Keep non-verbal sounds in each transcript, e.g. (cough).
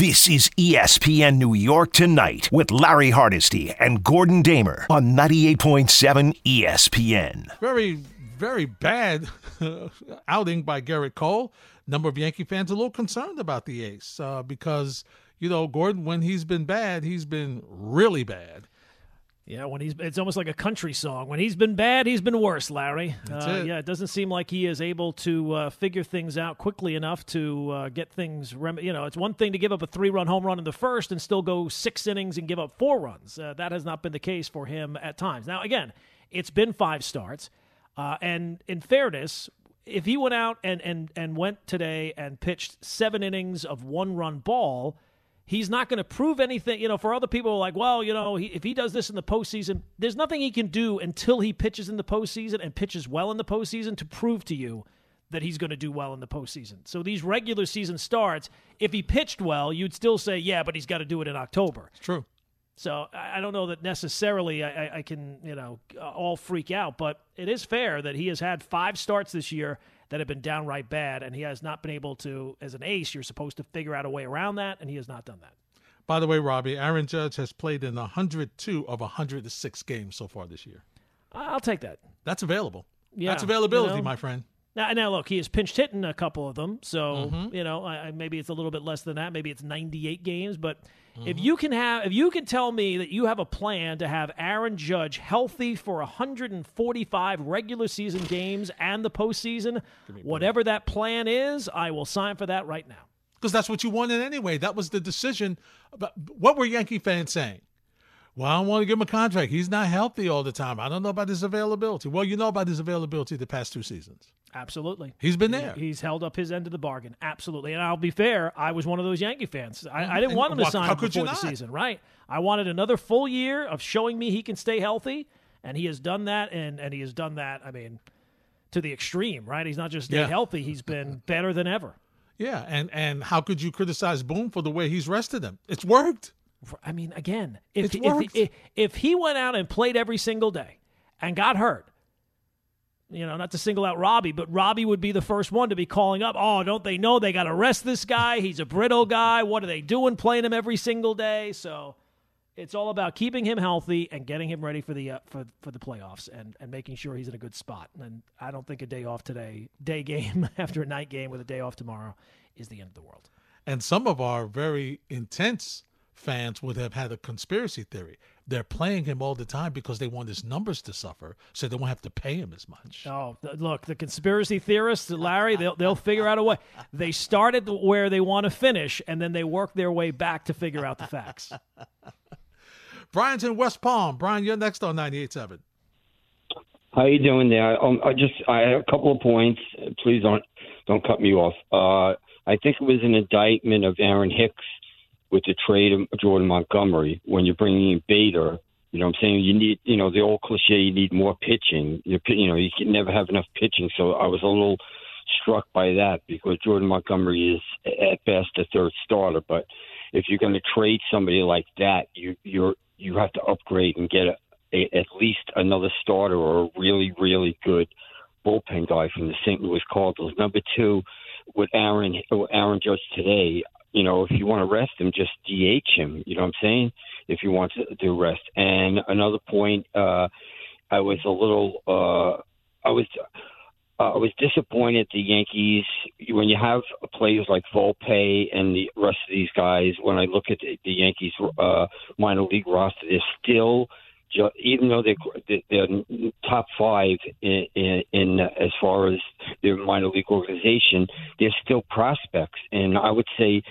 This is ESPN New York Tonight with Larry Hardesty and Gordon Damer on 98.7 ESPN. Very, very bad (laughs) outing by Gerrit Cole. Number of Yankee fans a little concerned about the ace uh, because, you know, Gordon, when he's been bad, he's been really bad. Yeah, when he's it's almost like a country song. When he's been bad, he's been worse, Larry. Uh, it. Yeah, it doesn't seem like he is able to uh, figure things out quickly enough to uh, get things. Rem- you know, it's one thing to give up a three-run home run in the first and still go six innings and give up four runs. Uh, that has not been the case for him at times. Now, again, it's been five starts, uh, and in fairness, if he went out and and and went today and pitched seven innings of one-run ball he's not going to prove anything. You know, for other people, like, well, you know, he, if he does this in the postseason, there's nothing he can do until he pitches in the postseason and pitches well in the postseason to prove to you that he's going to do well in the postseason. So these regular season starts, if he pitched well, you'd still say, yeah, but he's got to do it in October. It's true. So I don't know that necessarily I, I- I can, you know, all freak out, but it is fair that he has had five starts this year that have been downright bad, and he has not been able to, as an ace, you're supposed to figure out a way around that, and he has not done that. By the way, Robbie, Aaron Judge has played in 102 of 106 games so far this year. I'll take that. That's available. Yeah, That's availability, you know. my friend. Now, now look, he has pinched hitting a couple of them, so Mm-hmm. you know I, I- maybe it's a little bit less than that. Maybe it's 98 games, but Mm-hmm. if you can have, if you can tell me that you have a plan to have Aaron Judge healthy for 145 regular season games and the postseason, whatever that plan is, I will sign for that right now. Because that's what you wanted anyway. That was the decision. But what were Yankee fans saying? Well, I don't want to give him a contract. He's not healthy all the time. I don't know about his availability. Well, you know about his availability the past two seasons. Absolutely. He's been there. He- He's held up his end of the bargain. Absolutely. And I'll be fair, I was one of those Yankee fans. I, I didn't And want him to sign how him could you before the season, right? I wanted another full year of showing me he can stay healthy, and he has done that, and, and he has done that, I mean, to the extreme, right? He's not just stayed Yeah. healthy, he's been (laughs) better than ever. Yeah, and and how could you criticize Boone for the way he's rested him? It's worked. I mean, again, if, if, worked. if, if he went out and played every single day and got hurt, you know, not to single out Robbie, but Robbie would be the first one to be calling up. Oh, don't they know they got to rest this guy? He's a brittle guy. What are they doing playing him every single day? So it's all about keeping him healthy and getting him ready for the uh, for for the playoffs and and making sure he's in a good spot. And I don't think a day off today, day game (laughs) after a night game with a day off tomorrow, is the end of the world. And some of our very intense fans would have had a conspiracy theory. They're playing him all the time because they want his numbers to suffer, so they won't have to pay him as much. Oh, look, the conspiracy theorists, Larry, they'll, they'll figure out a way. They started where they want to finish, and then they work their way back to figure out the facts. (laughs) Brian's in West Palm. Brian, you're next on 98.7. How you doing there? Um, I just I have a couple of points. Please don't don't cut me off. Uh, I think it was an indictment of Aaron Hicks with the trade of Jordan Montgomery when you're bringing in Bader. You know what I'm saying? You need, you know, the old cliche, you need more pitching. You, you know, you can never have enough pitching. So I was a little struck by that because Jordan Montgomery is at best a third starter. But if you're going to trade somebody like that, you you're you have to upgrade and get a, a, at least another starter or a really really good bullpen guy from the St. Louis Cardinals. Number two, with Aaron Aaron Judge today, you know, if you want to rest him, just DH him. You know what I'm saying? If you want to do rest. And another point, uh, I was a little, uh, I was. Uh, I was disappointed the Yankees when you have players like Volpe and the rest of these guys. When I look at the, the Yankees uh, minor league roster, they're still even though they're, they're top five in, in, in as far as their minor league organization, they're still prospects, and I would say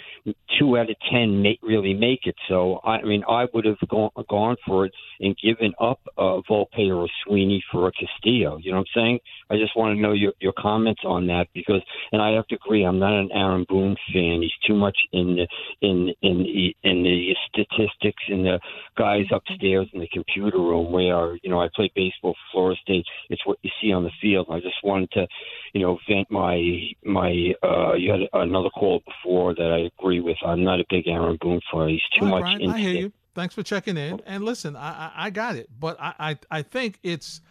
two out of ten may really make it. So I mean, I would have gone gone for it and given up uh, Volpe or Sweeney for a Castillo. You know what I'm saying? I just want to know your your comments on that because, and I have to agree, I'm not an Aaron Boone fan. He's too much in the in in the, in the statistics and the guys upstairs and the computer room where you know I play baseball for Florida State. It's what you see on the field. I just wanted to, you know, vent my my. uh You had another call before that I agree with. I'm not a big Aaron Boone fan. He's too All much. Brian, I hear you. Thanks for checking in. And listen, I, I, I got it, but I, I, I think it's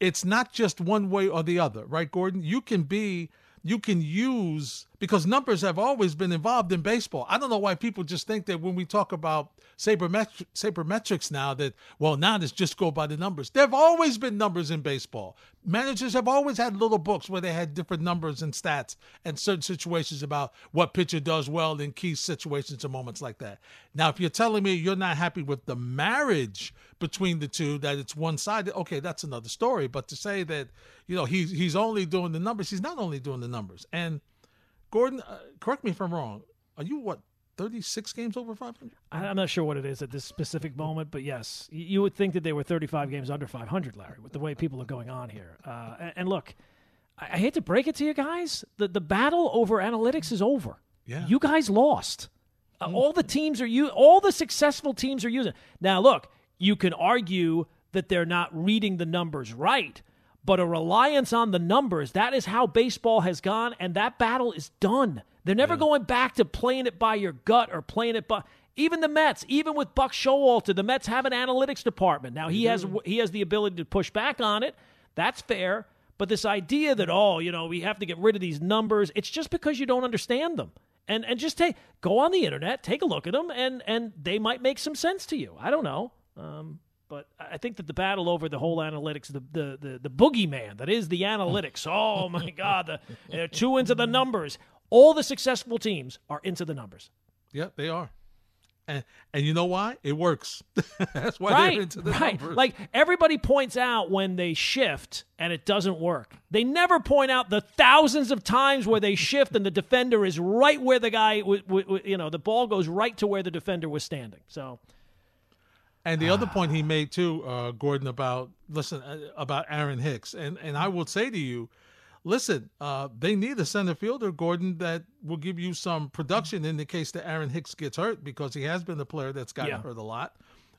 it's not just one way or the other, right, Gordon? You can be you can use because numbers have always been involved in baseball. I don't know why people just think that when we talk about sabermetri- sabermetrics now that well now it's just go by the numbers. There've always been numbers in baseball. Managers have always had little books where they had different numbers and stats and certain situations about what pitcher does well in key situations and moments like that. Now, if you're telling me you're not happy with the marriage between the two, that it's one sided, okay, that's another story. But to say that you know he's he's only doing the numbers, he's not only doing the numbers and Gordon, uh, correct me if I'm wrong. Are you what 36 games over 500? I'm not sure what it is at this specific moment, but yes, you would think that they were 35 games under 500, Larry, with the way people are going on here. Uh, and, look, I, hate to break it to you guys, the the battle over analytics is over. Yeah. You guys lost. Uh, all the teams are you. All the successful teams are using. Now, look, you can argue that they're not reading the numbers right, but a reliance on the numbers, that is how baseball has gone, and that battle is done. They're never yeah. going back to playing it by your gut or playing it by even the Mets, even with Buck Showalter, the Mets have an analytics department. Now he has he has the ability to push back on it. That's fair. But this idea that oh, you know, we have to get rid of these numbers, it's just because you don't understand them. And and just take go on the internet, take a look at them, and and they might make some sense to you. I don't know. Um, but I think that the battle over the whole analytics, the the the, the boogeyman that is the analytics. (laughs) Oh my God, the uh, two into the numbers. All the successful teams are into the numbers. Yep, they are. And, and you know why? It works. (laughs) That's why right, they're into the right. numbers. Like everybody points out when they shift and it doesn't work. They never point out the thousands of times where they shift and the defender is right where the guy, w- w- you know, the ball goes right to where the defender was standing. So and the other point he made too, uh, Gordon, about listen uh, about Aaron Hicks, and and I will say to you, listen, uh, they need a center fielder, Gordon, that will give you some production in the case that Aaron Hicks gets hurt because he has been a player that's gotten yeah. hurt a lot.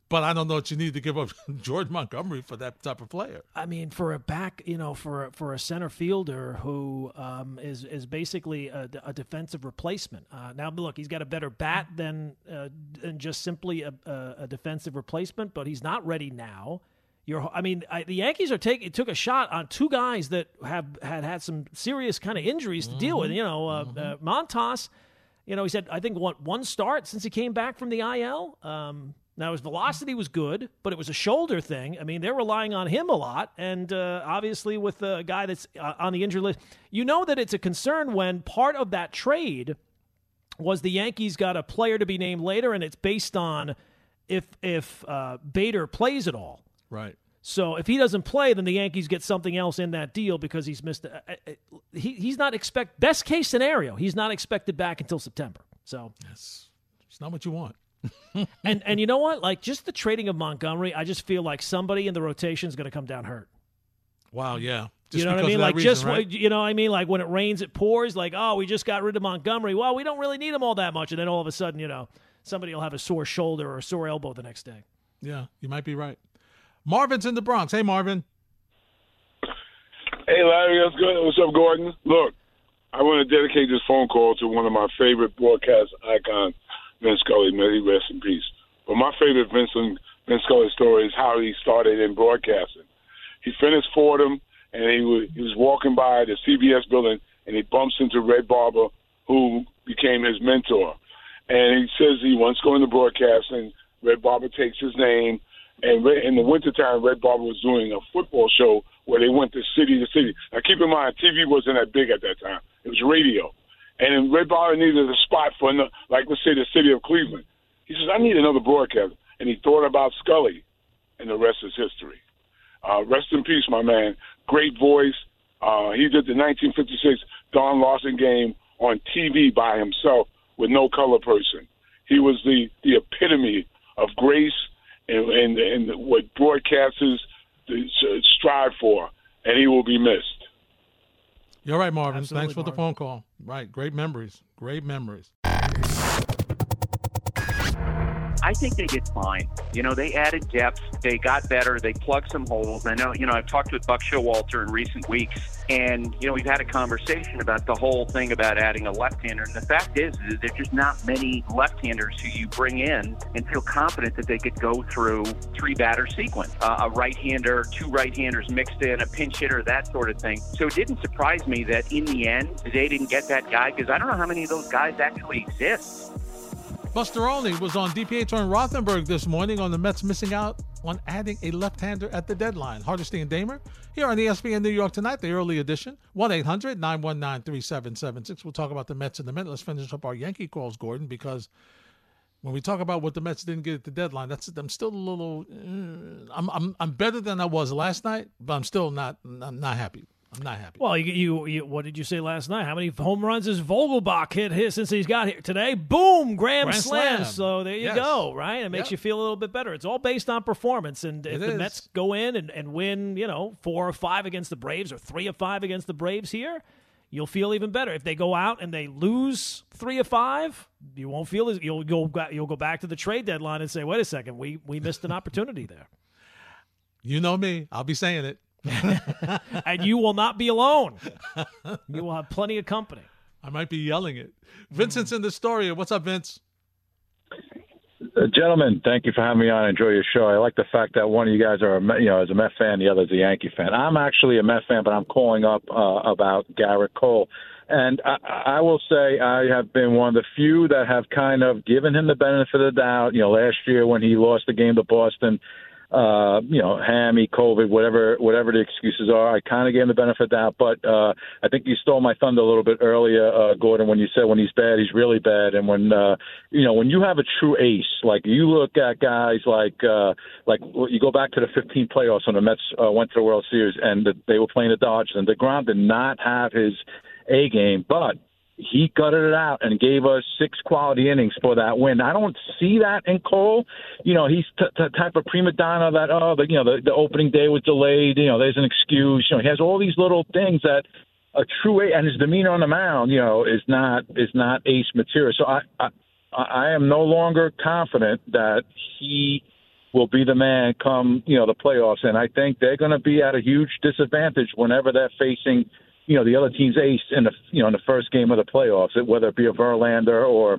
But I don't know that you need to give up (laughs) George Montgomery for that type of player. I mean, for a back, you know, for a, for a center fielder who um, is is basically a, a defensive replacement. Uh, now, look, he's got a better bat than uh, than just simply a, a, defensive replacement, but he's not ready now. You're, I mean, I, the Yankees are taking took a shot on two guys that have had had some serious kind of injuries to mm-hmm. deal with. Mm-hmm. You know, uh, mm-hmm. uh, Montas. You know, he said I think what one start since he came back from the IL. Um, now, his velocity was good, but it was a shoulder thing. I mean, they're relying on him a lot. And uh, obviously, with a guy that's uh, on the injury list, you know that it's a concern when part of that trade was the Yankees got a player to be named later, and it's based on if if uh, Bader plays at all. Right. So if he doesn't play, then the Yankees get something else in that deal because he's missed. A, a, a, he, he's not expect best case scenario. He's not expected back until September. So yes, it's not what you want. (laughs) and and you know what? Like just the trading of Montgomery, I just feel like somebody in the rotation is going to come down hurt. Wow, yeah. Just you know what I mean? Like reason, just right? you know what I mean? Like when it rains, it pours. Like oh, we just got rid of Montgomery. Well, we don't really need him all that much, and then all of a sudden, you know, somebody will have a sore shoulder or a sore elbow the next day. Yeah, you might be right. Marvin's in the Bronx. Hey, Marvin. Hey, Larry. What's good? What's up, Gordon? Look, I want to dedicate this phone call to one of my favorite broadcast icons Vince Scully, may he rest in peace. But my favorite Vincent Vince Scully story is how he started in broadcasting. He finished Fordham, and he was, he was walking by the CBS building, and he bumps into Red Barber, who became his mentor. And he says he wants to go into broadcasting. Red Barber takes his name, and in the wintertime, Red Barber was doing a football show where they went to city to city. Now, keep in mind, TV wasn't that big at that time. It was radio. And Red Barber needed a spot for, like, let's say, the city of Cleveland. He says, I need another broadcaster. And he thought about Scully, and the rest is history. Uh, rest in peace, my man. Great voice. Uh, he did the 1956 Don Larsen game on TV by himself with no color person. He was the, the epitome of grace and, and, and what broadcasters strive for, and he will be missed. You're right, Marvin. Absolutely, Thanks for Marvin. the phone call. Right. Great memories. Great memories. I think they did fine. You know, they added depth, they got better, they plugged some holes. I know, you know, I've talked with Buck Showalter in recent weeks, and you know, we've had a conversation about the whole thing about adding a left-hander. And the fact is, is there's just not many left-handers who you bring in and feel confident that they could go through three-batter sequence, uh, a right-hander, two right-handers mixed in, a pinch hitter, that sort of thing. So it didn't surprise me that in the end they didn't get that guy because I don't know how many of those guys actually exist. Buster was on DPH on Rothenberg this morning on the Mets missing out on adding a left-hander at the deadline. Hardesty and Damer here on ESPN New York tonight, the early edition. 1-800-919-3776. We'll talk about the Mets in a minute. Let's finish up our Yankee calls, Gordon, because when we talk about what the Mets didn't get at the deadline, that's I'm still a little. Uh, I'm I'm I'm better than I was last night, but I'm still not I'm not happy. I'm not happy. Well, you, you, you, what did you say last night? How many home runs has Vogelbach hit since he's got here today? Boom, grand, Grand slam. slam. So there you Yes. go, right? It makes Yep. you feel a little bit better. It's all based on performance, and if It the is. Mets go in and, and win, you know, four or five against the Braves or three or five against the Braves here. You'll feel even better if they go out and they lose three or five. You won't feel as you'll you'll go- you'll go back to the trade deadline and say, "Wait a second, we we missed an opportunity there," (laughs) You know me. I'll be saying it. (laughs) and you will not be alone. You will have plenty of company. I might be yelling it. Vincent's in the story. What's up, Vince? Uh, gentlemen, thank you for having me on. I enjoy your show. I like the fact that one of you guys are, a you know, is a Met fan, the other is a Yankee fan. I'm actually a Met fan, but I'm calling up uh, about Gerrit Cole. And I, I will say I have been one of the few that have kind of given him the benefit of the doubt. You know, last year when he lost the game to Boston, uh, you know, hammy, COVID, whatever, whatever the excuses are. I kind of gave him the benefit of doubt, but uh, I think you stole my thunder a little bit earlier, uh, Gordon, when you said when he's bad, he's really bad, and when uh, you know when you have a true ace, like you look at guys like uh, like you go back to the 15 playoffs when the Mets uh, went to the World Series and the, they were playing the Dodgers, and Degrom did not have his A game, but he gutted it out and gave us six quality innings for that win. I don't see that in Cole. You know, he's t- t- type of prima donna that oh, the, you know, the, the opening day was delayed. You know, there's an excuse. You know, he has all these little things that a true and his demeanor on the mound, you know, is not is not ace material. So I I, I am no longer confident that he will be the man come you know the playoffs, and I think they're going to be at a huge disadvantage whenever they're facing you know the other team's ace in the you know in the first game of the playoffs, whether it be a Verlander or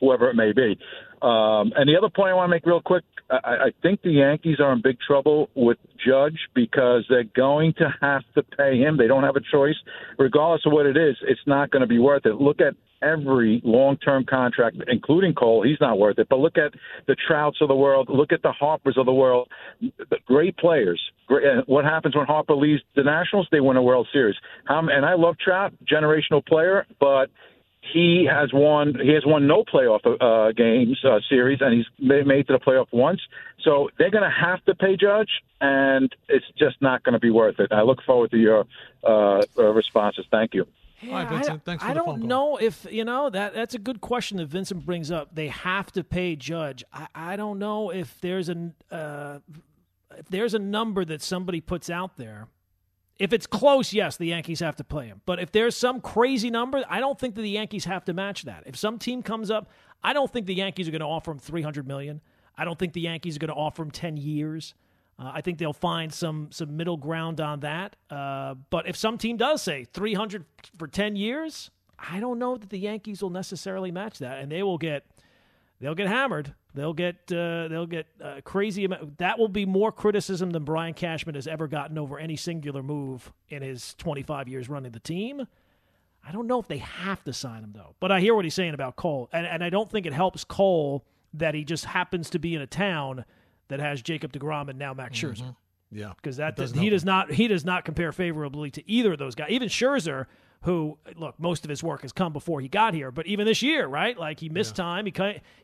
whoever it may be. Um, and the other point I want to make real quick, I, I think the Yankees are in big trouble with Judge because they're going to have to pay him. They don't have a choice, regardless of what it is. It's not going to be worth it. Look at every long-term contract, including Cole. He's not worth it. But look at the Trouts of the world. Look at the Harpers of the world. The great players. Great, what happens when Harper leaves the Nationals? They win a World Series. Um, and I love Trout, generational player, but he has won. He has won no playoff uh, games uh, series, and he's made to the playoff once. So they're going to have to pay Judge, and it's just not going to be worth it. I look forward to your uh, uh, responses. Thank you. All right, I- Vincent, thanks for I the don't phone call. know if you know that. That's a good question that Vincent brings up. They have to pay Judge. I, I don't know if there's a uh, if there's a number that somebody puts out there. If it's close, yes, the Yankees have to play him. But if there's some crazy number, I don't think that the Yankees have to match that. If some team comes up, I don't think the Yankees are going to offer him 300 million. I don't think the Yankees are going to offer him 10 years. Uh, I think they'll find some some middle ground on that. Uh, but if some team does say 300 for 10 years, I don't know that the Yankees will necessarily match that, and they will get they'll get hammered. They'll get uh, they'll get uh, crazy. Amount. That will be more criticism than Brian Cashman has ever gotten over any singular move in his 25 years running the team. I don't know if they have to sign him though, but I hear what he's saying about Cole, and and I don't think it helps Cole that he just happens to be in a town that has Jacob Degrom and now Max Scherzer Yeah, because that doesn't he does not he does not compare favorably to either of those guys. Even Scherzer, who look, most of his work has come before he got here, but even this year, right? Like he missed time. He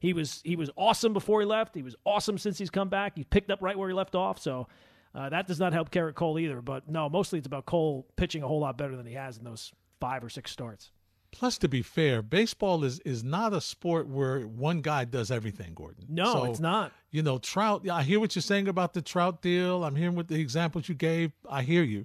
he was he was awesome before he left. He was awesome since he's come back. He picked up right where he left off. So. Uh, that does not help Gerrit Cole either, but no, mostly it's about Cole pitching a whole lot better than he has in those five or six starts. Plus, to be fair, baseball is is not a sport where one guy does everything. Gordon. No, So, it's not. You know, Trout. yeah, I hear what you're saying about the Trout deal. I'm hearing what the examples you gave. I hear you,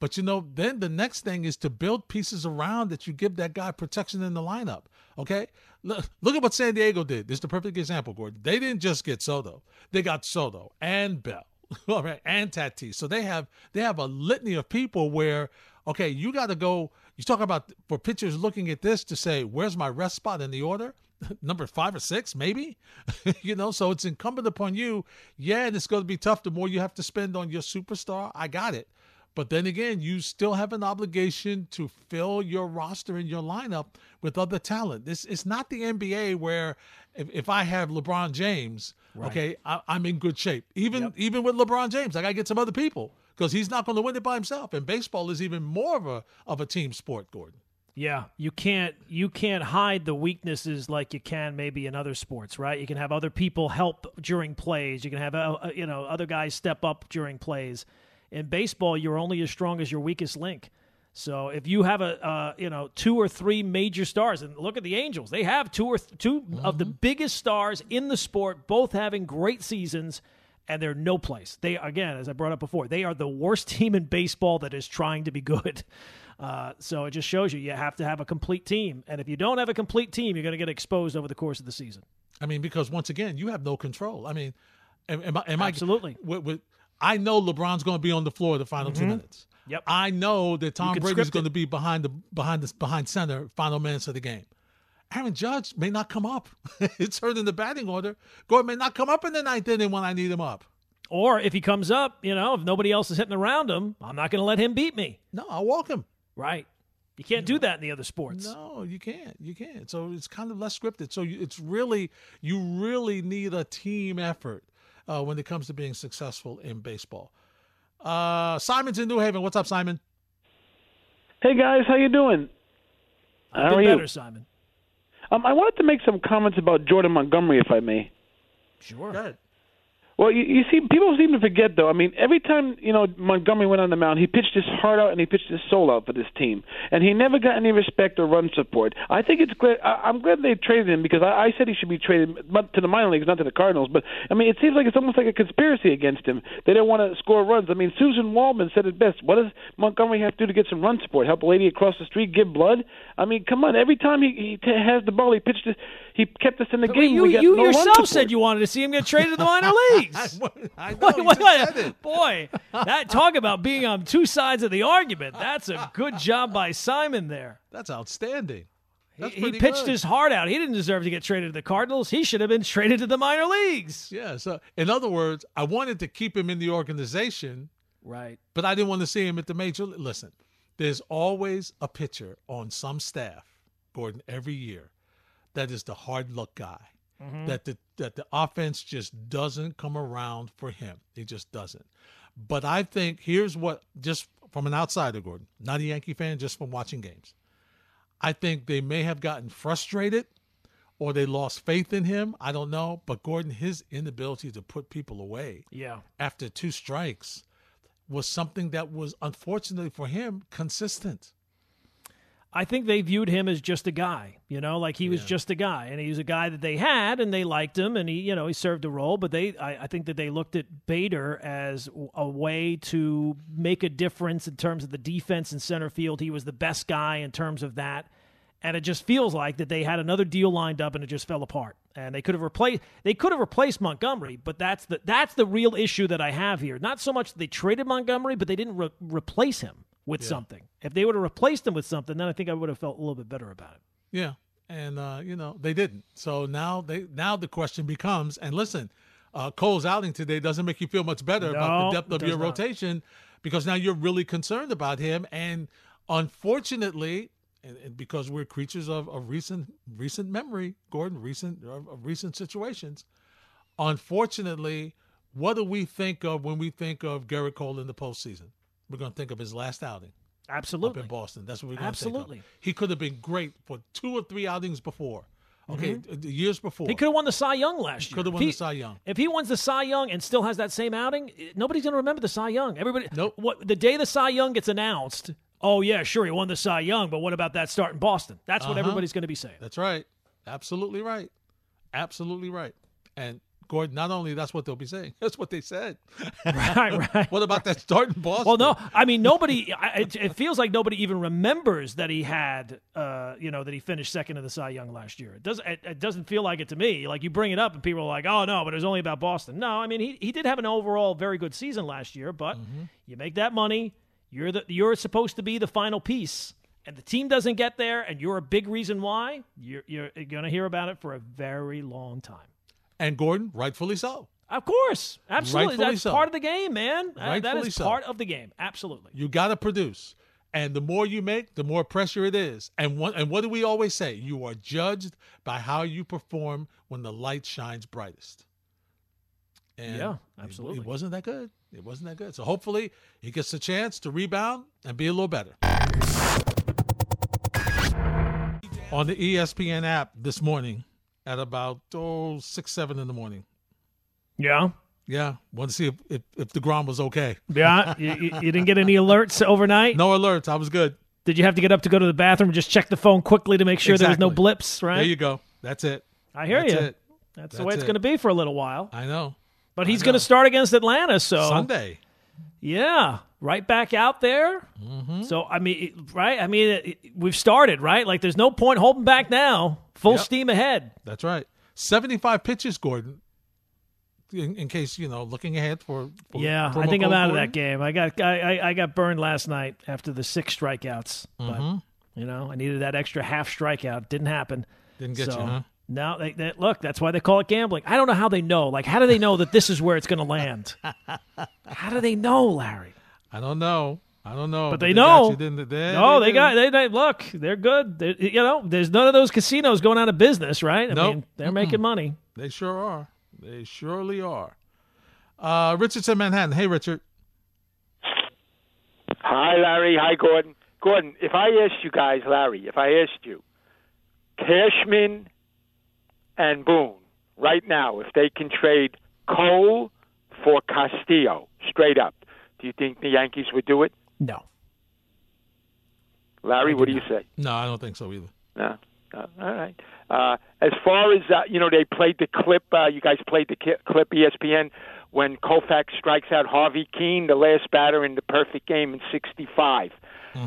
But you know, then the next thing is to build pieces around that you give that guy protection in the lineup. Okay, look, look at what San Diego did. This is the perfect example, Gordon. They didn't just get Soto; they got Soto and Bell, (laughs) all right, and Tatis. So they have they have a litany of people where okay, you got to go. You talk about for pitchers looking at this to say, where's my rest spot in the order? (laughs) Number five or six, maybe. (laughs) you know, so it's incumbent upon you. Yeah, and it's going to be tough. The more you have to spend on your superstar, I got it. But then again, you still have an obligation to fill your roster and your lineup with other talent. This it's not the NBA where if, if I have LeBron James, right. okay, I, am in good shape. Even yep. even with LeBron James, I got to get some other people because he's not going to win it by himself. And baseball is even more of a of a team sport, Gordon. Yeah, you can't you can't hide the weaknesses like you can maybe in other sports, right? You can have other people help during plays. You can have uh, uh you know other guys step up during plays in baseball, you're only as strong as your weakest link. So if you have a uh, you know two or three major stars, and look at the Angels, they have two or th- 2 mm-hmm. of the biggest stars in the sport, both having great seasons, and they're no place. They again, as I brought up before, they are the worst (laughs) team in baseball that is trying to be good. (laughs) Uh, so it just shows you you have to have a complete team, and if you don't have a complete team, you're going to get exposed over the course of the season. I mean, because once again, you have no control. I mean, am, am, am absolutely I, with, with I know LeBron's going to be on the floor the final mm-hmm. two minutes. Yep. I know that Tom Brady's going to be behind the behind the behind center final minutes of the game. Aaron Judge may not come up. (laughs) it's hurt in the batting order. Gordon may not come up in the ninth inning when I need him up. Or if he comes up, you know, if nobody else is hitting around him, I'm not going to let him beat me. No, I'll walk him. Right. You can't do that in the other sports. No, you can't. You can't. So it's kind of less scripted. So it's really, you really need a team effort uh, when it comes to being successful in baseball. Uh, Simon's in New Haven. What's up, Simon? Hey guys, how you doing? How are better, you, Simon? Um, I wanted to make some comments about Jordan Montgomery, if I may. Sure. Go ahead. Well, you, you see, people seem to forget though. I mean, every time you know Montgomery went on the mound, he pitched his heart out and he pitched his soul out for this team, and he never got any respect or run support. I think it's great. I, I'm glad they traded him because I, I said he should be traded to the minor leagues, not to the Cardinals. But I mean, it seems like it's almost like a conspiracy against him. They don't want to score runs. I mean, Suzyn Waldman said it best. What does Montgomery have to do to get some run support? Help a lady across the street give blood? I mean, come on. Every time he, he t- has the ball, he pitched. His, he kept us in the but game. You, we you no yourself said you wanted to see him get traded to the minor (laughs) leagues. I (laughs) know. Wait, wait. Boy, that (laughs) talk about being on two sides of the argument. That's a good job by Simon there. That's outstanding. That's he, he pitched good. his heart out. He didn't deserve to get traded to the Cardinals. He should have been traded to the minor leagues. Yeah. So, in other words, I wanted to keep him in the organization, right? But I didn't want to see him at the major. Listen, there's always a pitcher on some staff, Gordon, every year, that is the hard luck guy mm-hmm. that the that the offense just doesn't come around for him. He just doesn't. But I think here's what just from an outsider, Gordon, not a Yankee fan, just from watching games. I think they may have gotten frustrated or they lost faith in him. I don't know. But Gordon, his inability to put people away yeah. after two strikes was something that was unfortunately for him consistent. I think they viewed him as just a guy, you know, like he was just a guy, and he was a guy that they had, and they liked him, and he, you know, he served a role. But they, I, I, think that they looked at Bader as a way to make a difference in terms of the defense and center field. He was the best guy in terms of that, and it just feels like that they had another deal lined up, and it just fell apart. And they could have replaced, they could have replaced Montgomery, but that's the that's the real issue that I have here. Not so much that they traded Montgomery, but they didn't re- replace him with yeah. something. If they would have replaced him with something, then I think I would have felt a little bit better about it. Yeah, and uh, you know they didn't. So now they now the question becomes, and listen, uh, Cole's outing today doesn't make you feel much better no, about the depth of your not. rotation because now you're really concerned about him, and unfortunately. And, and because we're creatures of, of recent recent memory, Gordon, recent of, of recent situations. Unfortunately, what do we think of when we think of Gerrit Cole in the postseason? We're going to think of his last outing. Absolutely. Up in Boston. That's what we're going Absolutely. to think of. Absolutely. He could have been great for two or three outings before. Okay, mm-hmm. years before. He could have won the Cy Young last year. Could have won he, the Cy Young. If he wins the Cy Young and still has that same outing, nobody's going to remember the Cy Young. Everybody. Nope. What the day the Cy Young gets announced? Oh yeah, sure, he won the Cy Young, but what about that start in Boston? That's what uh-huh. everybody's going to be saying. That's right. Absolutely right. Absolutely right. And Gordon, not only that's what they'll be saying, (laughs) that's what they said. (laughs) Right, right. what about that start in Boston? Well, no, I mean nobody. I- It, it feels like nobody even remembers that he had, uh, you know, that he finished second in the Cy Young last year. It doesn't. It, it doesn't feel like it to me. Like you bring it up and people are like, "Oh no," but it was only about Boston. No, I mean he he did have an overall very good season last year, but you make that money. You're the you're supposed to be the final piece, and the team doesn't get there, and you're a big reason why. You're you're going to hear about it for a very long time. And Gordon, rightfully so. Of course, absolutely. Rightfully That's so. part of the game, man. Uh, Rightfully is so. part of the game. Absolutely. You got to produce. And the more you make, the more pressure it is. And what, and what do we always say? You are judged by how you perform when the light shines brightest. And Yeah, absolutely. It, wasn't that good. It wasn't that good. So hopefully he gets a chance to rebound and be a little better. On the ESPN app this morning at about oh, six, seven in the morning. Yeah. Yeah, want to see if, if, if the ground was okay. Yeah. you, you, didn't get any alerts overnight? No alerts. I was good. Did you have to get up to go to the bathroom just check the phone quickly to make sure there was no blips, right? There you go. That's it. I hear That's you. it. That's, the That's way it's going to be for a little while. I know. But he's going to start against Atlanta, so Sunday. yeah, right back out there. Mm-hmm. So I mean, right? I mean, it, we've started, right? Like, there's no point holding back now. Full Yep. steam ahead. That's right. 75 pitches, Gordon. In, in case, you know, looking ahead for. for Yeah, I think I'm out of that game. I got I, I, I got burned last night after the six strikeouts. Mm-hmm. But you know, I needed that extra half strikeout. Didn't happen. Didn't get so, you, huh? No, they, they, look, that's why they call it gambling. I don't know how they know. Like, how do they know that this is where it's going to land? (laughs) how do they know, Larry? I don't know. I don't know. But they got know. you, didn't they? no, they, did. got they, they look. They're good. They, you know, there's none of those casinos going out of business, right? I Nope. mean, they're making money. They sure are. They surely are. Uh, Richardson, Manhattan. Hey, Richard. Hi, Larry. Hi, Gordon. Gordon, if I asked you guys, Larry, if I asked you, Cashman and Boone, right now, if they can trade Cole for Castillo, straight up, do you think the Yankees would do it? No. Larry, what do you say? No, I don't think so either. No. no. All right. Uh, as far as uh, you know, they played the clip. Uh, you guys played the ki- clip ESPN when Koufax strikes out Harvey Kuenn, the last batter in the perfect game in '65.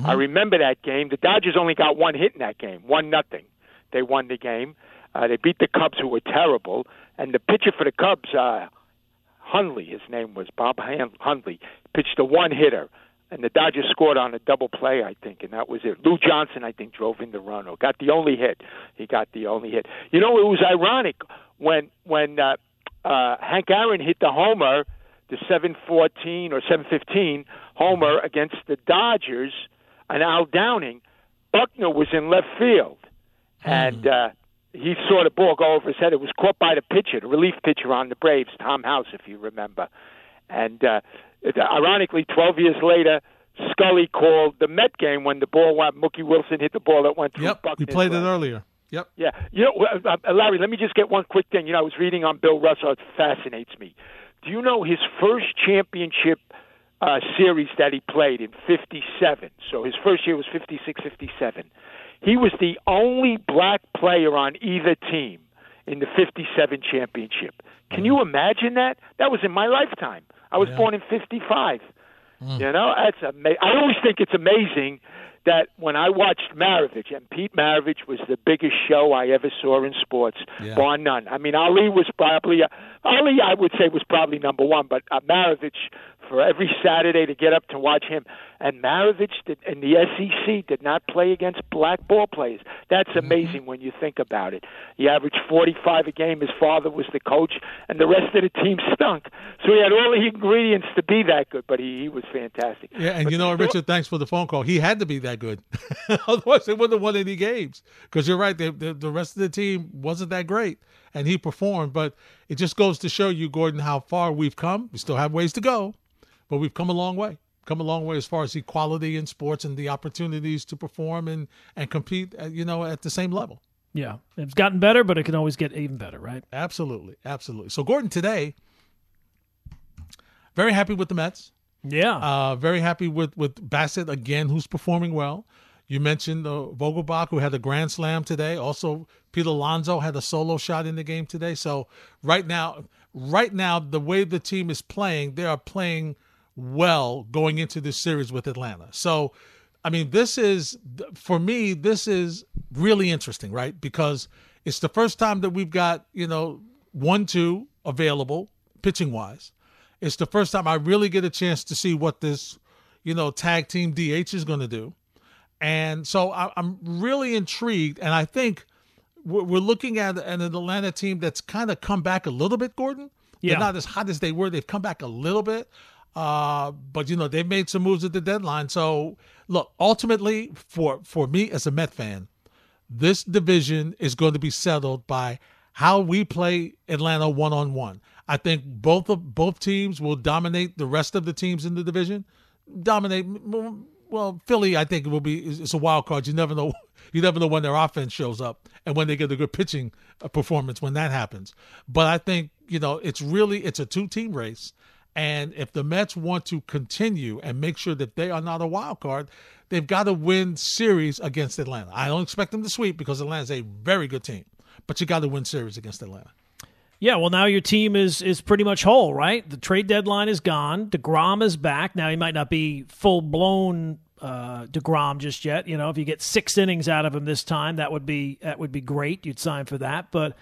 I remember that game. The Dodgers only got one hit in that game, one nothing. They won the game. Uh, they beat the Cubs, who were terrible, and the pitcher for the Cubs, uh, Hendley, his name was Bob Hendley, pitched a one hitter, and the Dodgers scored on a double play, I think, and that was it. Lou Johnson, I think, drove in the run or got the only hit. He got the only hit. You know, it was ironic when when uh, uh, Hank Aaron hit the homer, the 714 or 715 homer against the Dodgers, and Al Downing, Buckner was in left field, and. uh he saw the ball go over his head. It was caught by the pitcher, the relief pitcher on the Braves, Tom House, if you remember. And uh, it, ironically, 12 years later, Scully called the Met game when the ball went. Mookie Wilson hit the ball that went through Yep, we played it earlier. Yep. Yeah, you know, uh, uh, Larry. Let me just get one quick thing. You know, I was reading on Bill Russell. It fascinates me. Do you know his first championship uh, series that he played in '57? So his first year was '56, '57. He was the only black player on either team in the '57 championship. Can you imagine that? That was in my lifetime. I was Yeah. born in '55. You know, that's ama- I always think it's amazing that when I watched Maravich, and Pete Maravich was the biggest show I ever saw in sports, Yeah. bar none. I mean, Ali was probably uh, Ali. I would say was probably number one, but uh, Maravich for every Saturday to get up to watch him. And Maravich did, in the SEC did not play against black ball players. That's mm-hmm. amazing when you think about it. He averaged 45 a game. His father was the coach, and the rest of the team stunk. So he had all the ingredients to be that good, but he, he was fantastic. Yeah, and But you know, sto- Richard, thanks for the phone call. He had to be that good, (laughs) otherwise they wouldn't have won any games. Because you're right, the, the the rest of the team wasn't that great, and he performed. But it just goes to show you, Gordon, how far we've come. We still have ways to go, but we've come a long way. Come a long way as far as equality in sports and the opportunities to perform and and compete. At, you know, at the same level. Yeah, it's gotten better, but it can always get even better, right? Absolutely, absolutely. So Gordon today, very happy with the Mets. Yeah. Uh, very happy with with Bassitt again, who's performing well. You mentioned uh, Vogelbach, who had a grand slam today. Also, Pete Alonso had a solo shot in the game today. So right now, right now, the way the team is playing, they are playing well going into this series with Atlanta. So, I mean, this is for me, this is really interesting, right? Because it's the first time that we've got you know one two available pitching wise. It's the first time I really get a chance to see what this you know tag team DH is going to do, and so I, am really intrigued. And I think we're looking at an Atlanta team that's kind of come back a little bit. Gordon, yeah, They're not as hot as they were. They've come back a little bit. Uh, but you know they've made some moves at the deadline. So look, ultimately for for me as a Met fan, this division is going to be settled by how we play Atlanta one on one. I think both of both teams will dominate the rest of the teams in the division. Dominate well, Philly. I think it will be. It's a wild card. You never know. (laughs) You never know when their offense shows up and when they get a good pitching uh, performance when that happens. But I think you know it's really it's a two team race, and if the Mets want to continue and make sure that they are not a wild card, they've got to win series against Atlanta. I don't expect them to sweep because Atlanta's a very good team, but you got to win series against Atlanta. Yeah, well, now your team is is pretty much whole, right? The trade deadline is gone. Degrom is back. Now he might not be full blown uh, Degrom just yet. You know, if you get six innings out of him this time, that would be that would be great. You'd sign for that, but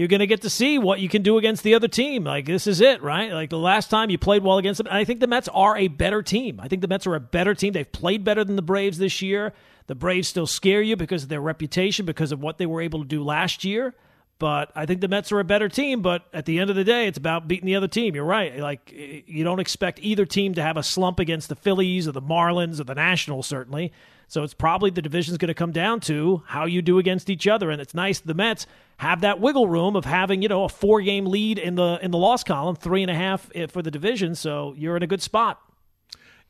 you're going to get to see what you can do against the other team. Like this is it, right? Like the last time you played well against them. And I think the Mets are a better team. I think the Mets are a better team. They've played better than the Braves this year. The Braves still scare you because of their reputation, because of what they were able to do last year. But I think the Mets are a better team. But at the end of the day, it's about beating the other team. You're right. Like you don't expect either team to have a slump against the Phillies or the Marlins or the Nationals, certainly. So it's probably the division's going to come down to how you do against each other. And it's nice the Mets have that wiggle room of having, you know, a four game lead in the in the loss column, three and a half eh, for the division. So you're in a good spot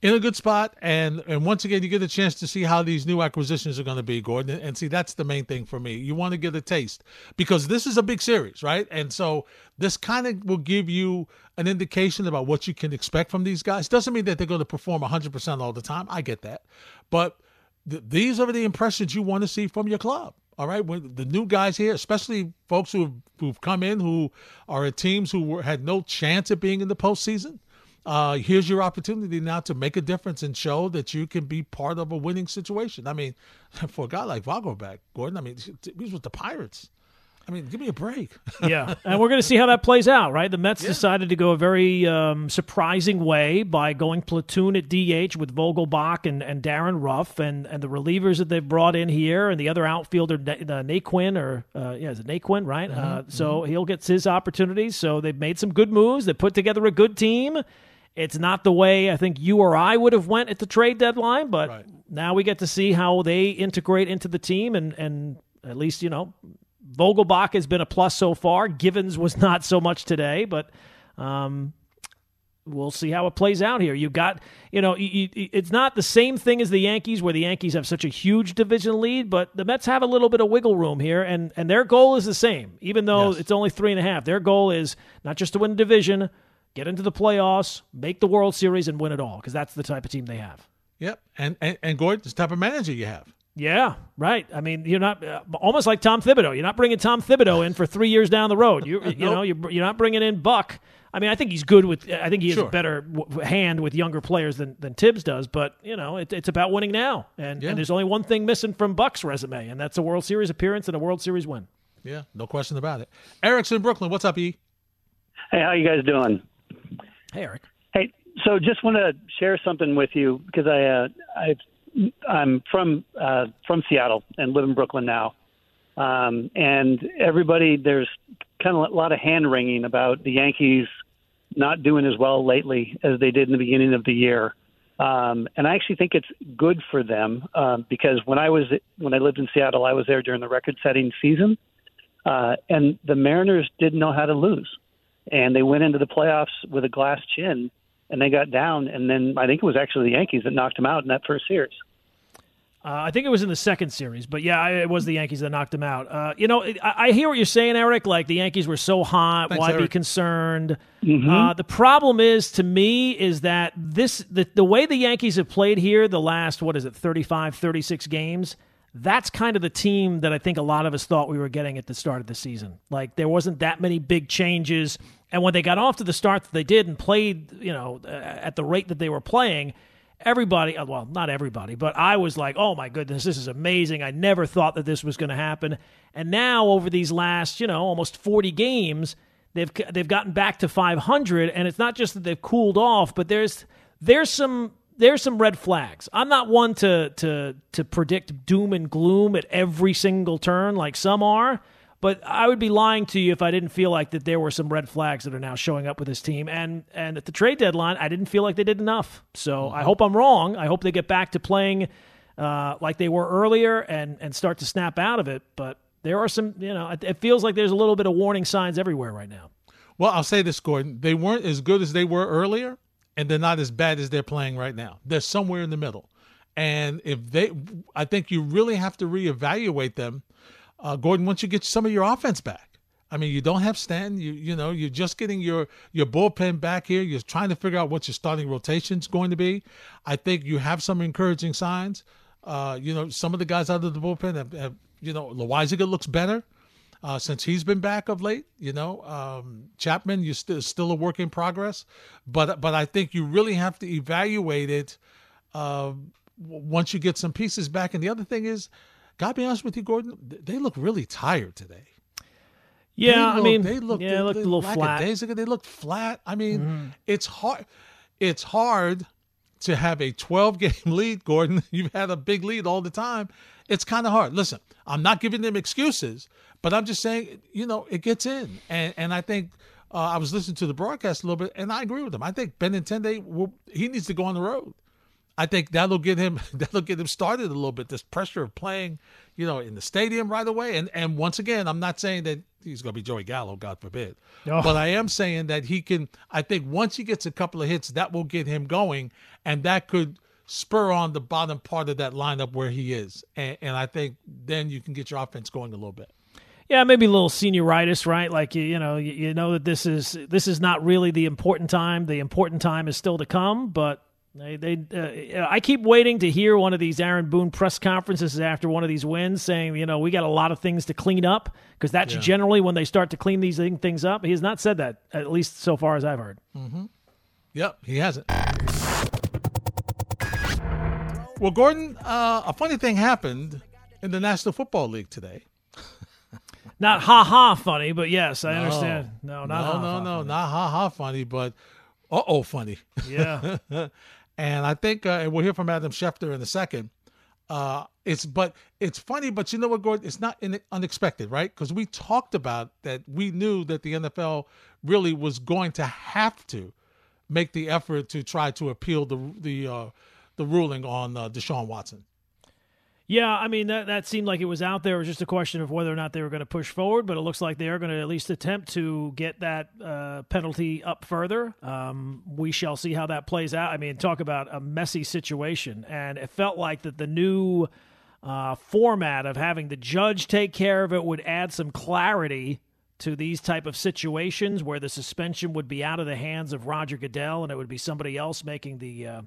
in a good spot. And and once again, you get a chance to see how these new acquisitions are going to be, Gordon. And see, that's the main thing for me. You want to get a taste because this is a big series, right? And so this kind of will give you an indication about what you can expect from these guys. Doesn't mean that they're going to perform 100% all the time. I get that. But th- these are the impressions you want to see from your club. All right, when the new guys here, especially folks who have, who've come in who are at teams who were, had no chance of being in the postseason. Uh, here's your opportunity now to make a difference and show that you can be part of a winning situation. I mean, (laughs) for a guy like Vogelbach, Gordon, I mean, he's with the Pirates. I mean, give me a break. (laughs) yeah, and we're going to see how that plays out, right? The Mets yeah. decided to go a very um, surprising way by going platoon at DH with Vogelbach and, and Darin Ruf, and, and the relievers that they've brought in here, and the other outfielder, uh, Naquin, or uh, yeah, is it Naquin, right? Mm-hmm. Uh, so mm-hmm. he'll get his opportunities. So they've made some good moves. They put together a good team. It's not the way I think you or I would have went at the trade deadline, but right. now we get to see how they integrate into the team and and at least you know Vogelbach has been a plus so far. Givens was not so much today, but um, we'll see how it plays out here. You've got, you know, you, you, it's not the same thing as the Yankees, where the Yankees have such a huge division lead, but the Mets have a little bit of wiggle room here, and and their goal is the same, even though yes. it's only three and a half. Their goal is not just to win the division, get into the playoffs, make the World Series, and win it all, because that's the type of team they have. Yep, and and, and Gordon, the type of manager you have. Yeah, right. I mean, you're not uh, almost like Tom Thibodeau. You're not bringing Tom Thibodeau in for three years down the road. You you (laughs) nope. know you're, you're not bringing in Buck. I mean, I think he's good with. I think he has sure. a better w- hand with younger players than than Thibs does. But you know, it, it's about winning now, and, yeah. and there's only one thing missing from Buck's resume, and that's a World Series appearance and a World Series win. Yeah, no question about it. Eric's in Brooklyn. What's up, E? Hey, how you guys doing? Hey, Eric. Hey, so just want to share something with you because I uh, I've I'm from uh, from Seattle and live in Brooklyn now. Um, and everybody, there's kind of a lot of hand wringing about the Yankees not doing as well lately as they did in the beginning of the year. Um, and I actually think it's good for them uh, because when I was when I lived in Seattle, I was there during the record-setting season, uh, and the Mariners didn't know how to lose, and they went into the playoffs with a glass chin and they got down, and then I think it was actually the Yankees that knocked them out in that first series. Uh, I think it was in the second series, but yeah, it was the Yankees that knocked him out. Uh, you know, I, I, hear what you're saying, Eric. Like the Yankees were so hot, Thanks, why Eric. be concerned? Mhm. Uh, the problem is, to me, is that this the, the way the Yankees have played here the last what is it, 35, 36 games. That's kind of the team that I think a lot of us thought we were getting at the start of the season. Like there wasn't that many big changes, and when they got off to the start that they did and played, you know, at the rate that they were playing, everybody uh, well not everybody but i was like oh my goodness this is amazing. I never thought that this was going to happen. And now over these last you know almost 40 games they've they've gotten back to 500 and it's not just that they've cooled off but there's there's some there's some red flags. I'm not one to to to predict doom and gloom at every single turn like some are but I would be lying to you if I didn't feel like that there were some red flags that are now showing up with this team. And and at the trade deadline, I didn't feel like they did enough. So I hope I'm wrong. I hope they get back to playing uh, like they were earlier and and start to snap out of it. But there are some, you know, it, it feels like there's a little bit of warning signs everywhere right now. Well, I'll say this, Gordon. They weren't as good as they were earlier, and they're not as bad as they're playing right now. They're somewhere in the middle. And if they, I think you really have to reevaluate them, uh, Gordon, once you get some of your offense back. I mean, you don't have Stanton. You you know you're just getting your your bullpen back here. You're trying to figure out what your starting rotation's going to be. I think you have some encouraging signs. Uh, you know, some of the guys out of the bullpen have, have you know, Loaisiga looks better uh, since he's been back of late. You know, um, Chapman, you still still a work in progress, but but I think you really have to evaluate it uh, once you get some pieces back. And the other thing is, gotta be honest with you, Gordon, they look really tired today. Yeah, They I look- mean, they look yeah, it looked a little flat. Mm-hmm. lackadaisical. They looked flat. I mean, it's hard. It's hard to have a 12 game (laughs) lead, Gordon. You've had a big lead all the time. It's kind of hard. Listen, I'm not giving them excuses, but I'm just saying, you know, it gets in, and and I think. Uh, I was listening to the broadcast a little bit, and I agree with them. I think Benintendi will he needs to go on the road. I think that'll get him (laughs) that'll get him started a little bit. This pressure of playing, you know, in the stadium right away. And and once again, I'm not saying that he's going to be Joey Gallo, God forbid, Oh. but I am saying that he can. I think once he gets a couple of hits, that will get him going, and that could spur on the bottom part of that lineup where he is. And, and I think then you can get your offense going a little bit. Yeah, maybe a little senioritis, right? Like you, you know, you, you know that this is this is not really the important time. The important time is still to come, but they, they uh, I keep waiting to hear one of these Aaron Boone press conferences after one of these wins, saying, you know, we got a lot of things to clean up because that's Yeah. generally when they start to clean these things up. He has not said that, at least so far as I've heard. Mm-hmm. Yep, he hasn't. Well, Gordon, uh, a funny thing happened in the National Football League today. (laughs) Not ha ha funny, but yes, I No. understand. No, not no, ha no, ha. no, not ha ha funny, but uh oh funny. Yeah. (laughs) and I think uh, and we'll hear from Adam Schefter in a second. Uh, it's but it's funny, but you know what, Gordon? It's not in, unexpected, right? Because we talked about that. We knew that the NFL really was going to have to make the effort to try to appeal the the uh, the ruling on uh, Deshaun Watson. Yeah, I mean that that seemed like it was out there. It was just a question of whether or not they were going to push forward, but it looks like they are going to at least attempt to get that uh, penalty up further. Um, we shall see how that plays out. I mean, talk about a messy situation, and it felt like that the new uh, format of having the judge take care of it would add some clarity to these type of situations where the suspension would be out of the hands of Roger Goodell and it would be somebody else making the. Uh,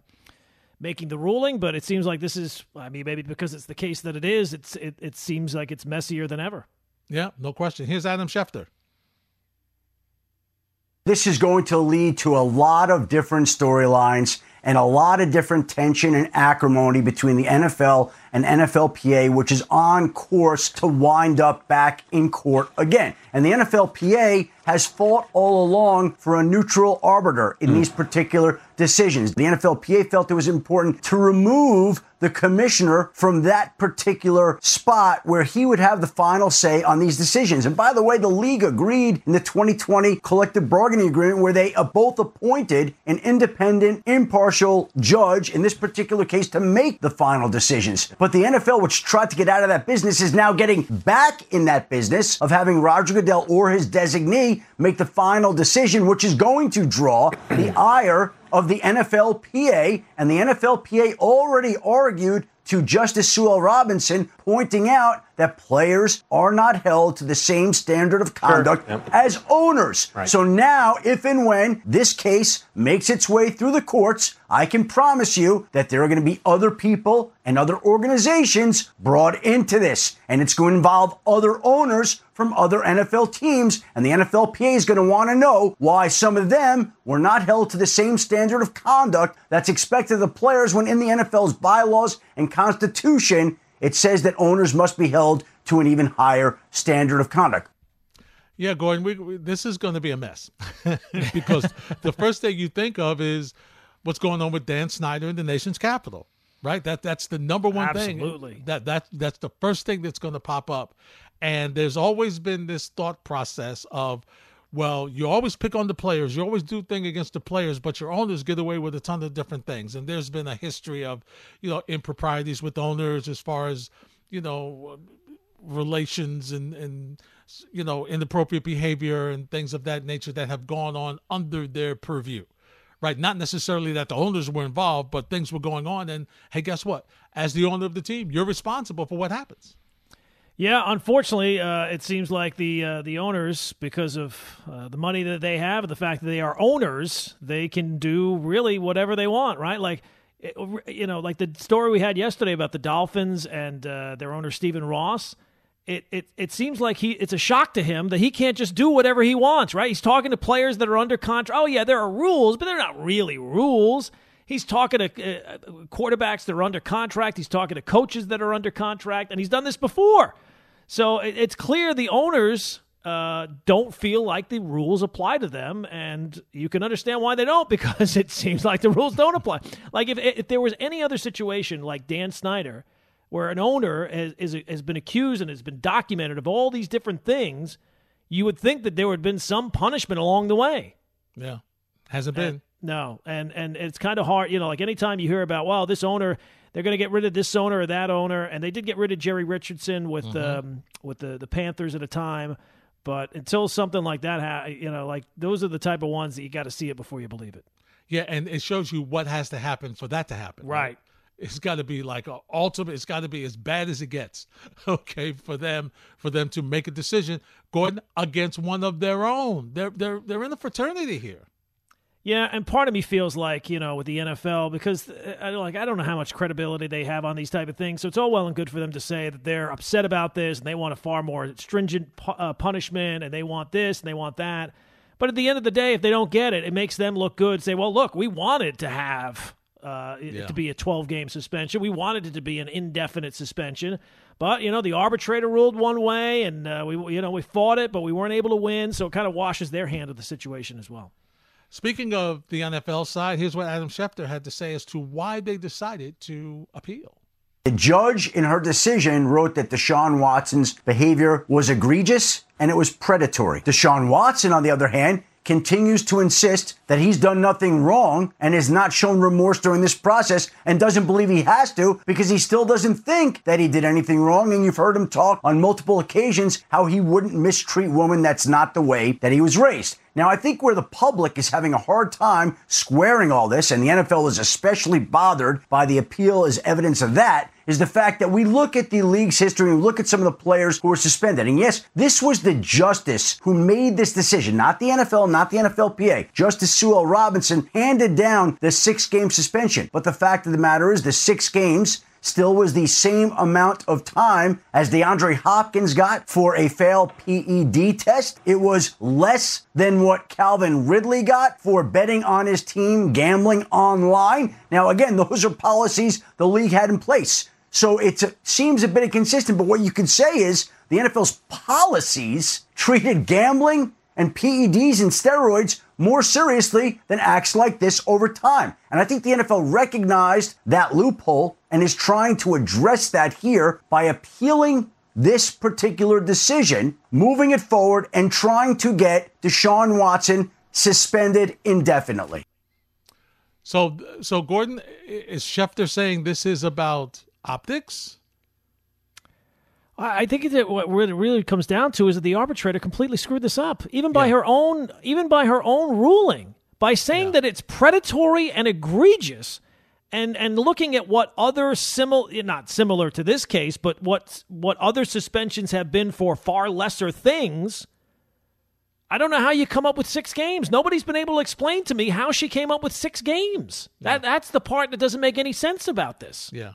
making the ruling, but it seems like this is. I mean, maybe because it's the case that it is. It's it, it seems like it's messier than ever. Yeah, no question. Here's Adam Schefter. This is going to lead to a lot of different storylines and a lot of different tension and acrimony between the NFL and NFLPA, which is on course to wind up back in court again. And the NFLPA has fought all along for a neutral arbiter in these particular decisions. The NFLPA felt it was important to remove the commissioner from that particular spot where he would have the final say on these decisions. And by the way, the league agreed in the 2020 collective bargaining agreement where they uh, both appointed an independent, impartial judge in this particular case to make the final decisions. But the NFL, which tried to get out of that business, is now getting back in that business of having Roger Goodell or his designee make the final decision, which is going to draw the ire of the NFLPA, and the NFLPA already argued to Justice Sue L. Robinson, pointing out that players are not held to the same standard of conduct Yep. as owners. Right. So now, if and when this case makes its way through the courts, I can promise you that there are going to be other people and other organizations brought into this. And it's going to involve other owners from other NFL teams. And the NFLPA is going to want to know why some of them were not held to the same standard of conduct that's expected of the players when in the NFL's bylaws and constitution, it says that owners must be held to an even higher standard of conduct. Yeah, Gordon, we, we, this is going to be a mess (laughs) because the first thing you think of is what's going on with Dan Snyder in the nation's capital, right? That that's the number one Absolutely. thing. That that that's the first thing that's going to pop up, and there's always been this thought process of. Well, you always pick on the players. You always do things against the players, but your owners get away with a ton of different things. And there's been a history of, you know, improprieties with owners as far as, you know, relations and and you know inappropriate behavior and things of that nature that have gone on under their purview. Right? Not necessarily that the owners were involved but things were going on. And hey guess what? As the owner of the team you're responsible for what happens Yeah, unfortunately, uh, it seems like the uh, the owners, because of uh, the money that they have and the fact that they are owners, they can do really whatever they want, right? Like, it- you know, like the story we had yesterday about the Dolphins and uh, their owner Stephen Ross. It, it it seems like he it's a shock to him that he can't just do whatever he wants, right? He's talking to players that are under contract. Oh yeah, there are rules, but they're not really rules. He's talking to uh, quarterbacks that are under contract. He's talking to coaches that are under contract, and he's done this before. So it, it's clear the owners uh, don't feel like the rules apply to them, and you can understand why they don't (laughs) because it seems like the rules don't apply. Like if if there was any other situation like Dan Snyder, where an owner has is, has been accused and has been documented of all these different things, you would think that there would have been some punishment along the way. yeah hasn't been No, and and it's kind of hard, you know. Like anytime you hear about, well, this owner, they're going to get rid of this owner or that owner, and they did get rid of Jerry Richardson with Mm-hmm. um, with the the Panthers at a time. But until something like that, ha- you know, like those are the type of ones that you got to see it before you believe it. yeah and it shows you what has to happen for that to happen Right. it's got to be like a ultimate it's got to be as bad as it gets (laughs) okay for them for them to make a decision going against one of their own they're they're they're in a fraternity here Yeah, and part of me feels like you know with the NFL because uh, I like I don't know how much credibility they have on these type of things. So it's all well and good for them to say that they're upset about this and they want a far more stringent pu- uh, punishment and they want this and they want that. But at the end of the day, if they don't get it, it makes them look good. Say, well, look, we wanted to have uh, it Yeah. to be a 12 game suspension. We wanted it to be an indefinite suspension. But you know the arbitrator ruled one way, and uh, we you know we fought it, but we weren't able to win. So it kind of washes their hand of the situation as well. Speaking of the NFL side, here's what Adam Schefter had to say as to why they decided to appeal. The judge, in her decision, wrote that Deshaun Watson's behavior was egregious and it was predatory. Deshaun Watson, on the other hand, continues to insist that he's done nothing wrong and has not shown remorse during this process and doesn't believe he has to because he still doesn't think that he did anything wrong. And you've heard him talk on multiple occasions how he wouldn't mistreat women. That's not the way that he was raised. Now, I think where the public is having a hard time squaring all this, and the NFL is especially bothered by the appeal as evidence of that, is the fact that we look at the league's history and we look at some of the players who were suspended. And yes, this was the justice who made this decision, not the NFL, not the NFLPA. Justice Sue L. Robinson handed down the six game suspension. But the fact of the matter is, the six games still was the same amount of time as DeAndre Hopkins got for a failed PED test. It was less than what Calvin Ridley got for betting on his team, gambling online. Now, again, those are policies the league had in place. So it seems a bit inconsistent, but what you can say is the NFL's policies treated gambling and PEDs and steroids more seriously than acts like this over time. And I think the NFL recognized that loophole and is trying to address that here by appealing this particular decision, moving it forward, and trying to get Deshaun Watson suspended indefinitely. So, so Gordon is Schefter saying this is about optics? I think that what really really comes down to is that the arbitrator completely screwed this up, even by her own even by her own ruling, by saying that it's predatory and egregious. and and looking at what other similar not similar to this case, but what what other suspensions have been for far lesser things. I don't know how you come up with six games. Nobody's been able to explain to me how she came up with six games. That that's the part that doesn't make any sense about this. Yeah.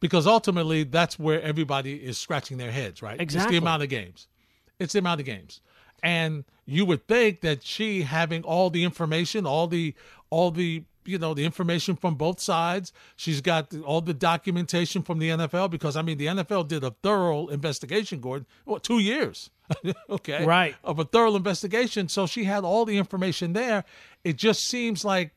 Because ultimately, that's where everybody is scratching their heads, right? Exactly. It's the amount of games. It's the amount of games. And you would think that she having all the information, all the, all the, you know, the information from both sides. She's got the- all the documentation from the NFL because, I mean, the NFL did a thorough investigation, Gordon, what, two years. (laughs) okay. Right. Of a thorough investigation. So she had all the information there. It just seems like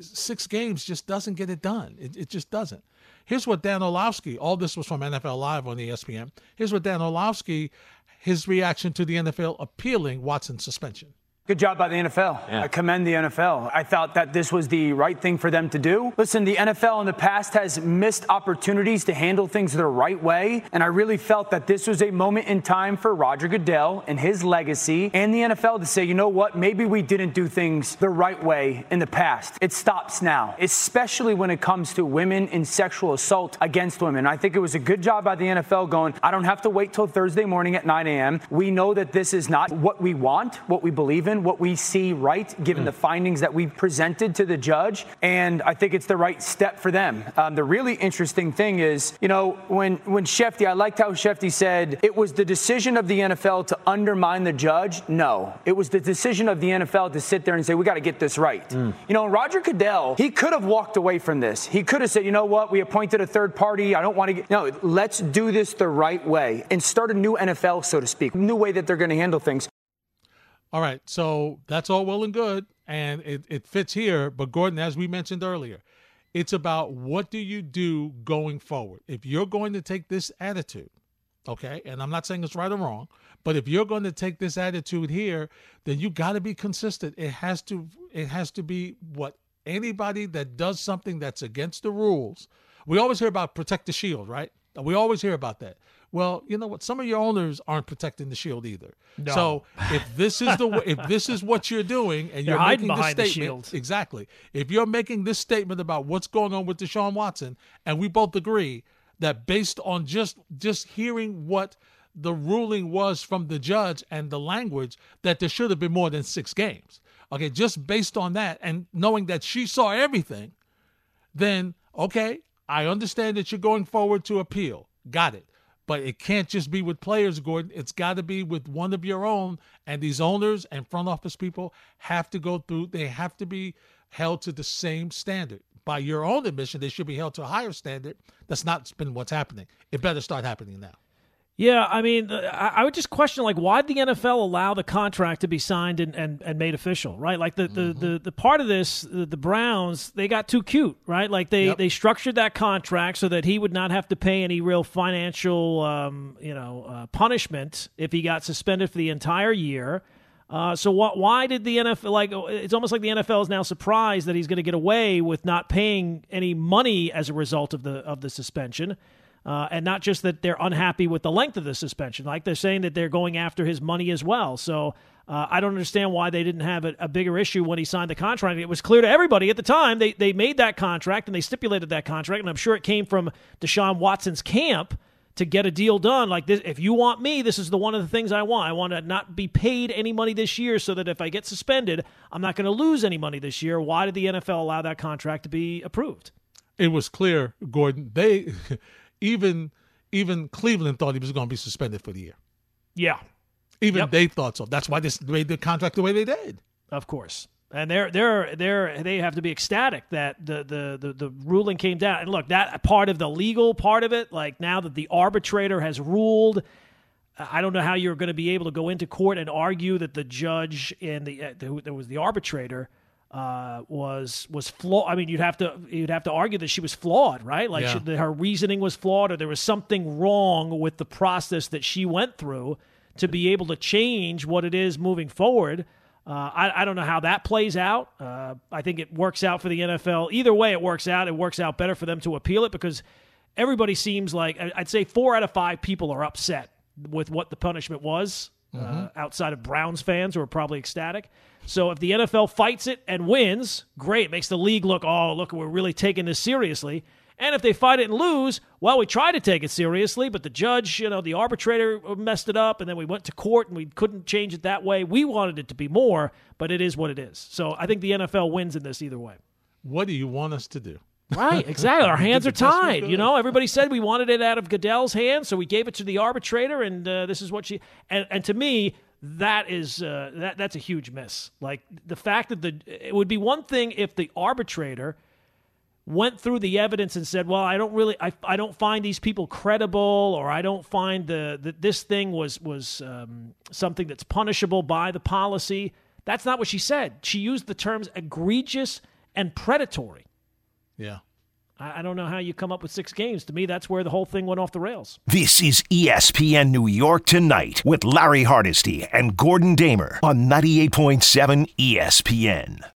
six games just doesn't get it done. It, it just doesn't. Here's what Dan Orlovsky, all this was from NFL Live on ESPN. Here's what Dan Orlovsky, his reaction to the NFL appealing Watson's suspension. Good job by the NFL. I commend the NFL. I thought that this was the right thing for them to do. Listen, the NFL in the past has missed opportunities to handle things the right way, and I really felt that this was a moment in time for Roger Goodell and his legacy and the NFL to say, you know what, maybe we didn't do things the right way in the past. It stops now, especially when it comes to women and sexual assault against women. I think it was a good job by the NFL going, I don't have to wait till Thursday morning at 9 a.m. We know that this is not what we want, what we believe in, what we see right, given the findings that we presented to the judge. And I think it's the right step for them. Um, the really interesting thing is, you know, when, when Shefty, I liked how Shefty said it was the decision of the NFL to undermine the judge. No, it was the decision of the NFL to sit there and say, we got to get this right. You know, Roger Goodell, he could have walked away from this. He could have said, you know what, we appointed a third party. I don't want to get. No, let's do this the right way and start a new NFL, so to speak, new way that they're going to handle things. All right, so that's all well and good, and it, it fits here. But Gordon, as we mentioned earlier, it's about what do you do going forward. If you're going to take this attitude, okay, and I'm not saying it's right or wrong, but if you're going to take this attitude here, then you got to be consistent. It has to it has to be what anybody that does something that's against the rules. We always hear about protect the shield, right? We always hear about that. Well, you know what? Some of your owners aren't protecting the shield either. No. So if this is the (laughs) if this is what you're doing and you're hiding making behind the this statement, shield. exactly. If you're making this statement about what's going on with Deshaun Watson, and we both agree that based on just just hearing what the ruling was from the judge and the language that there should have been more than six games. Okay, just based on that and knowing that she saw everything, then okay, I understand that you're going forward to appeal. Got it. But it can't just be with players, Gordon. It's got to be with one of your own. And these owners and front office people have to go through, they have to be held to the same standard. By your own admission, they should be held to a higher standard. That's not been what's happening. It better start happening now. Yeah, I mean, I, would just question like why did the NFL allow the contract to be signed and, and, and made official, right? Like the, the, the, the part of this, the, the Browns, they got too cute, right? Like they, they structured that contract so that he would not have to pay any real financial, um, you know, uh, punishment if he got suspended for the entire year. Uh, so wh- why did the NFL like? It's almost like the NFL is now surprised that he's going to get away with not paying any money as a result of the of the suspension. Uh, and not just that they're unhappy with the length of the suspension, like they're saying that they're going after his money as well. So uh, I don't understand why they didn't have a, a bigger issue when he signed the contract. It was clear to everybody at the time they they made that contract and they stipulated that contract, and I'm sure it came from Deshaun Watson's camp to get a deal done. Like this, if you want me, this is the one of the things I want. I want to not be paid any money this year, so that if I get suspended, I'm not going to lose any money this year. Why did the NFL allow that contract to be approved? It was clear, Gordon. They (laughs) even even Cleveland thought he was going to be suspended for the year. Yeah, Even Yep. they thought so. That's why they made the contract the way they did. Of course. And they're they're they're they have to be ecstatic that the, the the the ruling came down. And look, that part of the legal part of it, like now that the arbitrator has ruled, I don't know how you're going to be able to go into court and argue that the judge and the uh, who was the arbitrator uh, was was flawed. I mean, you'd have to you'd have to argue that she was flawed, right? Like Yeah. she, that her reasoning was flawed, or there was something wrong with the process that she went through to be able to change what it is moving forward. Uh, I, I don't know how that plays out. Uh, I think it works out for the NFL. Either way, it works out. It works out better for them to appeal it because everybody seems like I'd say four out of five people are upset with what the punishment was. Uh, outside of Browns fans who are probably ecstatic, So if the NFL fights it and wins, great. It makes the league look, oh, look, we're really taking this seriously. And if they fight it and lose, well, we tried to take it seriously, but the judge, you know, the arbitrator messed it up, and then we went to court and we couldn't change it that way. We wanted it to be more, but it is what it is. So I think the NFL wins in this either way. What do you want us to do? Right, (laughs) exactly. Our hands are the best we tied. You know, everybody (laughs) said we wanted it out of Goodell's hands, so we gave it to the arbitrator, and uh, this is what she. And, and to me, that is uh, that that's a huge miss. Like the fact that the it would be one thing if the arbitrator went through the evidence and said, "Well, I don't really, I, I don't find these people credible, or I don't find the that this thing was was um, something that's punishable by the policy." That's not what she said. She used the terms egregious and predatory. Yeah. I don't know how you come up with six games. To me, that's where the whole thing went off the rails. This is ESPN New York Tonight with Larry Hardesty and Gordon Damer on 98.7 ESPN.